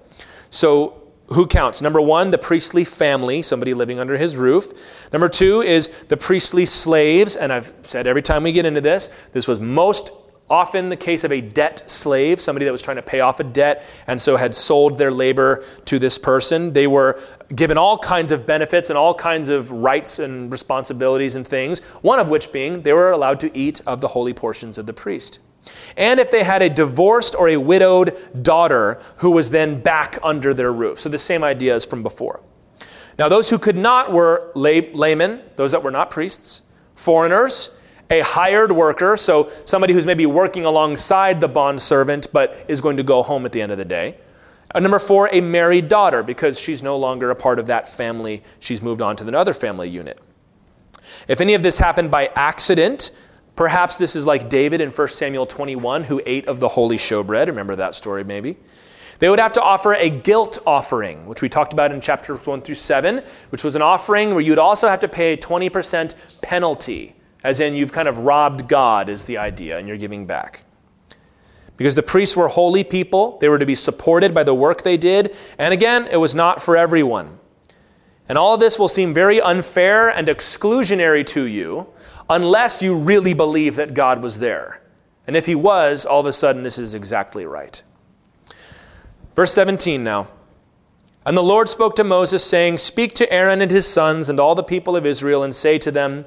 So, who counts? Number one, the priestly family, somebody living under his roof. Number two is the priestly slaves. And I've said every time we get into this, this was most Often the case of a debt slave, somebody that was trying to pay off a debt and so had sold their labor to this person. They were given all kinds of benefits and all kinds of rights and responsibilities and things, one of which being they were allowed to eat of the holy portions of the priest. And if they had a divorced or a widowed daughter who was then back under their roof. So the same idea as from before. Now, those who could not were lay, laymen, those that were not priests, foreigners, a hired worker, so somebody who's maybe working alongside the bond servant but is going to go home at the end of the day. And number four, a married daughter, because she's no longer a part of that family. She's moved on to another family unit. If any of this happened by accident, perhaps this is like David in 1 Samuel 21, who ate of the holy showbread. Remember that story, maybe? They would have to offer a guilt offering, which we talked about in chapters 1 through 7, which was an offering where you'd also have to pay a 20% penalty, as in you've kind of robbed God, is the idea, and you're giving back. Because the priests were holy people, they were to be supported by the work they did, and again, it was not for everyone. And all this will seem very unfair and exclusionary to you unless you really believe that God was there. And if he was, all of a sudden, this is exactly right. Verse 17 now. And the Lord spoke to Moses, saying, Speak to Aaron and his sons and all the people of Israel, and say to them,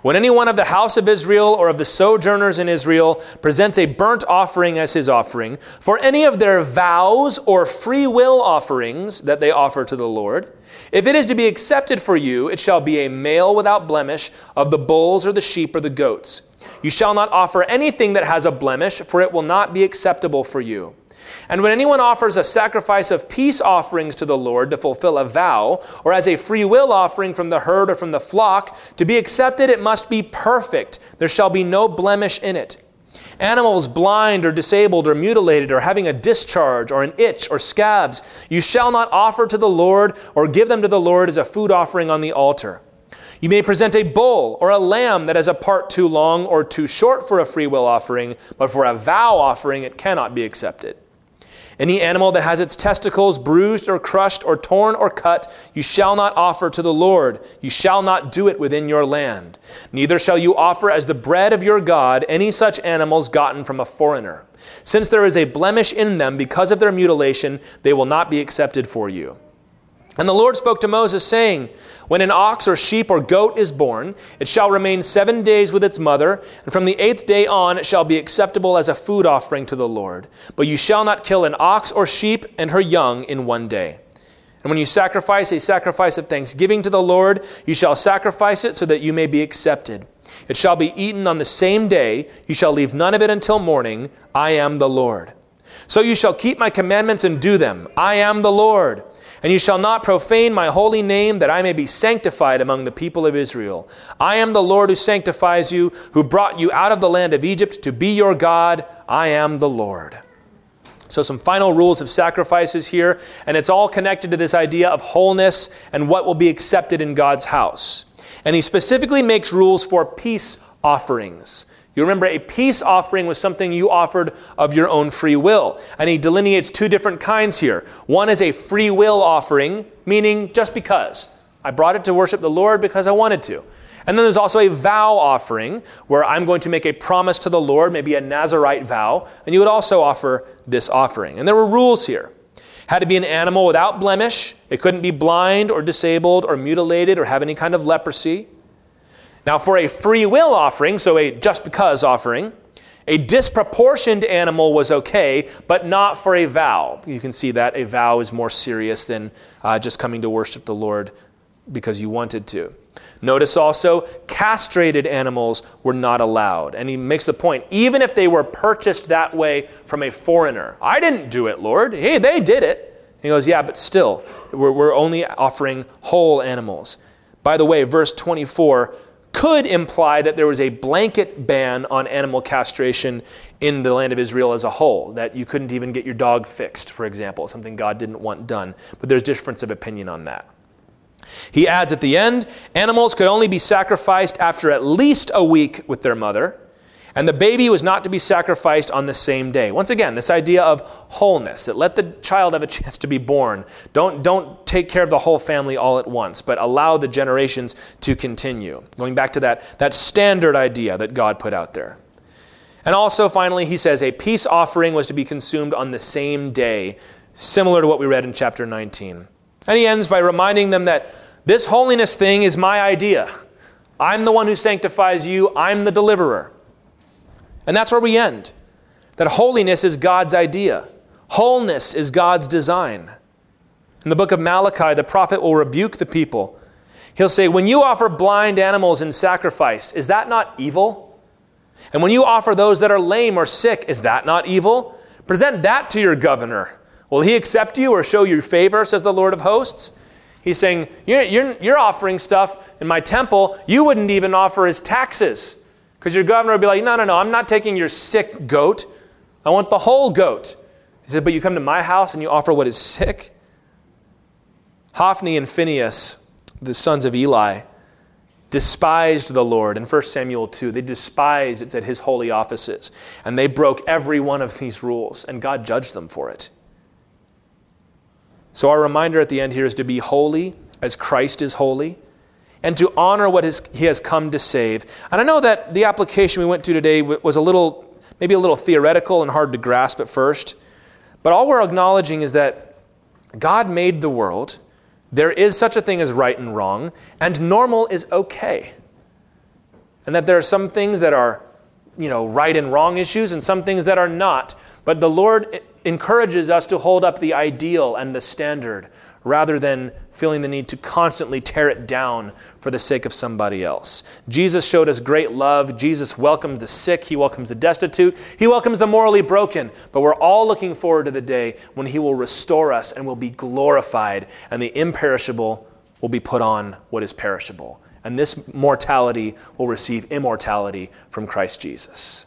When any one of the house of Israel or of the sojourners in Israel presents a burnt offering as his offering, for any of their vows or free will offerings that they offer to the Lord, if it is to be accepted for you, it shall be a male without blemish of the bulls or the sheep or the goats. You shall not offer anything that has a blemish, for it will not be acceptable for you. And when anyone offers a sacrifice of peace offerings to the Lord to fulfill a vow, or as a free will offering from the herd or from the flock, to be accepted it must be perfect. There shall be no blemish in it. Animals blind or disabled or mutilated or having a discharge or an itch or scabs, you shall not offer to the Lord or give them to the Lord as a food offering on the altar. You may present a bull or a lamb that has a part too long or too short for a free will offering, but for a vow offering it cannot be accepted. Any animal that has its testicles bruised or crushed or torn or cut, you shall not offer to the Lord. You shall not do it within your land. Neither shall you offer as the bread of your God any such animals gotten from a foreigner. Since there is a blemish in them because of their mutilation, they will not be accepted for you. And the Lord spoke to Moses, saying, When an ox or sheep or goat is born, it shall remain seven days with its mother, and from the eighth day on it shall be acceptable as a food offering to the Lord. But you shall not kill an ox or sheep and her young in one day. And when you sacrifice a sacrifice of thanksgiving to the Lord, you shall sacrifice it so that you may be accepted. It shall be eaten on the same day. You shall leave none of it until morning. I am the Lord. So you shall keep my commandments and do them. I am the Lord. And you shall not profane my holy name, that I may be sanctified among the people of Israel. I am the Lord who sanctifies you, who brought you out of the land of Egypt to be your God. I am the Lord. So, some final rules of sacrifices here, and it's all connected to this idea of wholeness and what will be accepted in God's house. And he specifically makes rules for peace offerings. You remember a peace offering was something you offered of your own free will. And he delineates two different kinds here. One is a free will offering, meaning just because. I brought it to worship the Lord because I wanted to. And then there's also a vow offering where I'm going to make a promise to the Lord, maybe a Nazarite vow, and you would also offer this offering. And there were rules here. Had to be an animal without blemish. It couldn't be blind or disabled or mutilated or have any kind of leprosy. Now, for a free will offering, so a just because offering, a disproportioned animal was okay, but not for a vow. You can see that a vow is more serious than uh, just coming to worship the Lord because you wanted to. Notice also, castrated animals were not allowed. And he makes the point, even if they were purchased that way from a foreigner. I didn't do it, Lord. Hey, they did it. He goes, Yeah, but still, we're, we're only offering whole animals. By the way, verse 24 could imply that there was a blanket ban on animal castration in the land of Israel as a whole, that you couldn't even get your dog fixed, for example, something God didn't want done. But there's difference of opinion on that. He adds at the end animals could only be sacrificed after at least a week with their mother and the baby was not to be sacrificed on the same day. Once again, this idea of wholeness, that let the child have a chance to be born. Don't, don't take care of the whole family all at once, but allow the generations to continue. Going back to that, that standard idea that God put out there. And also, finally, he says a peace offering was to be consumed on the same day, similar to what we read in chapter 19. And he ends by reminding them that this holiness thing is my idea. I'm the one who sanctifies you, I'm the deliverer. And that's where we end. That holiness is God's idea, wholeness is God's design. In the book of Malachi, the prophet will rebuke the people. He'll say, When you offer blind animals in sacrifice, is that not evil? And when you offer those that are lame or sick, is that not evil? Present that to your governor. Will he accept you or show you favor, says the Lord of hosts? He's saying, You're, you're, you're offering stuff in my temple you wouldn't even offer as taxes. Because your governor will be like, no, no, no, I'm not taking your sick goat. I want the whole goat. He said, But you come to my house and you offer what is sick? Hophni and Phinehas, the sons of Eli, despised the Lord in 1 Samuel 2. They despised, it said, his holy offices. And they broke every one of these rules, and God judged them for it. So, our reminder at the end here is to be holy as Christ is holy and to honor what his, he has come to save. And I know that the application we went to today was a little, maybe a little theoretical and hard to grasp at first. But all we're acknowledging is that God made the world. There is such a thing as right and wrong, and normal is okay. And that there are some things that are, you know, right and wrong issues and some things that are not. But the Lord encourages us to hold up the ideal and the standard rather than feeling the need to constantly tear it down for the sake of somebody else. Jesus showed us great love. Jesus welcomes the sick, he welcomes the destitute, he welcomes the morally broken. But we're all looking forward to the day when he will restore us and will be glorified, and the imperishable will be put on what is perishable. And this mortality will receive immortality from Christ Jesus.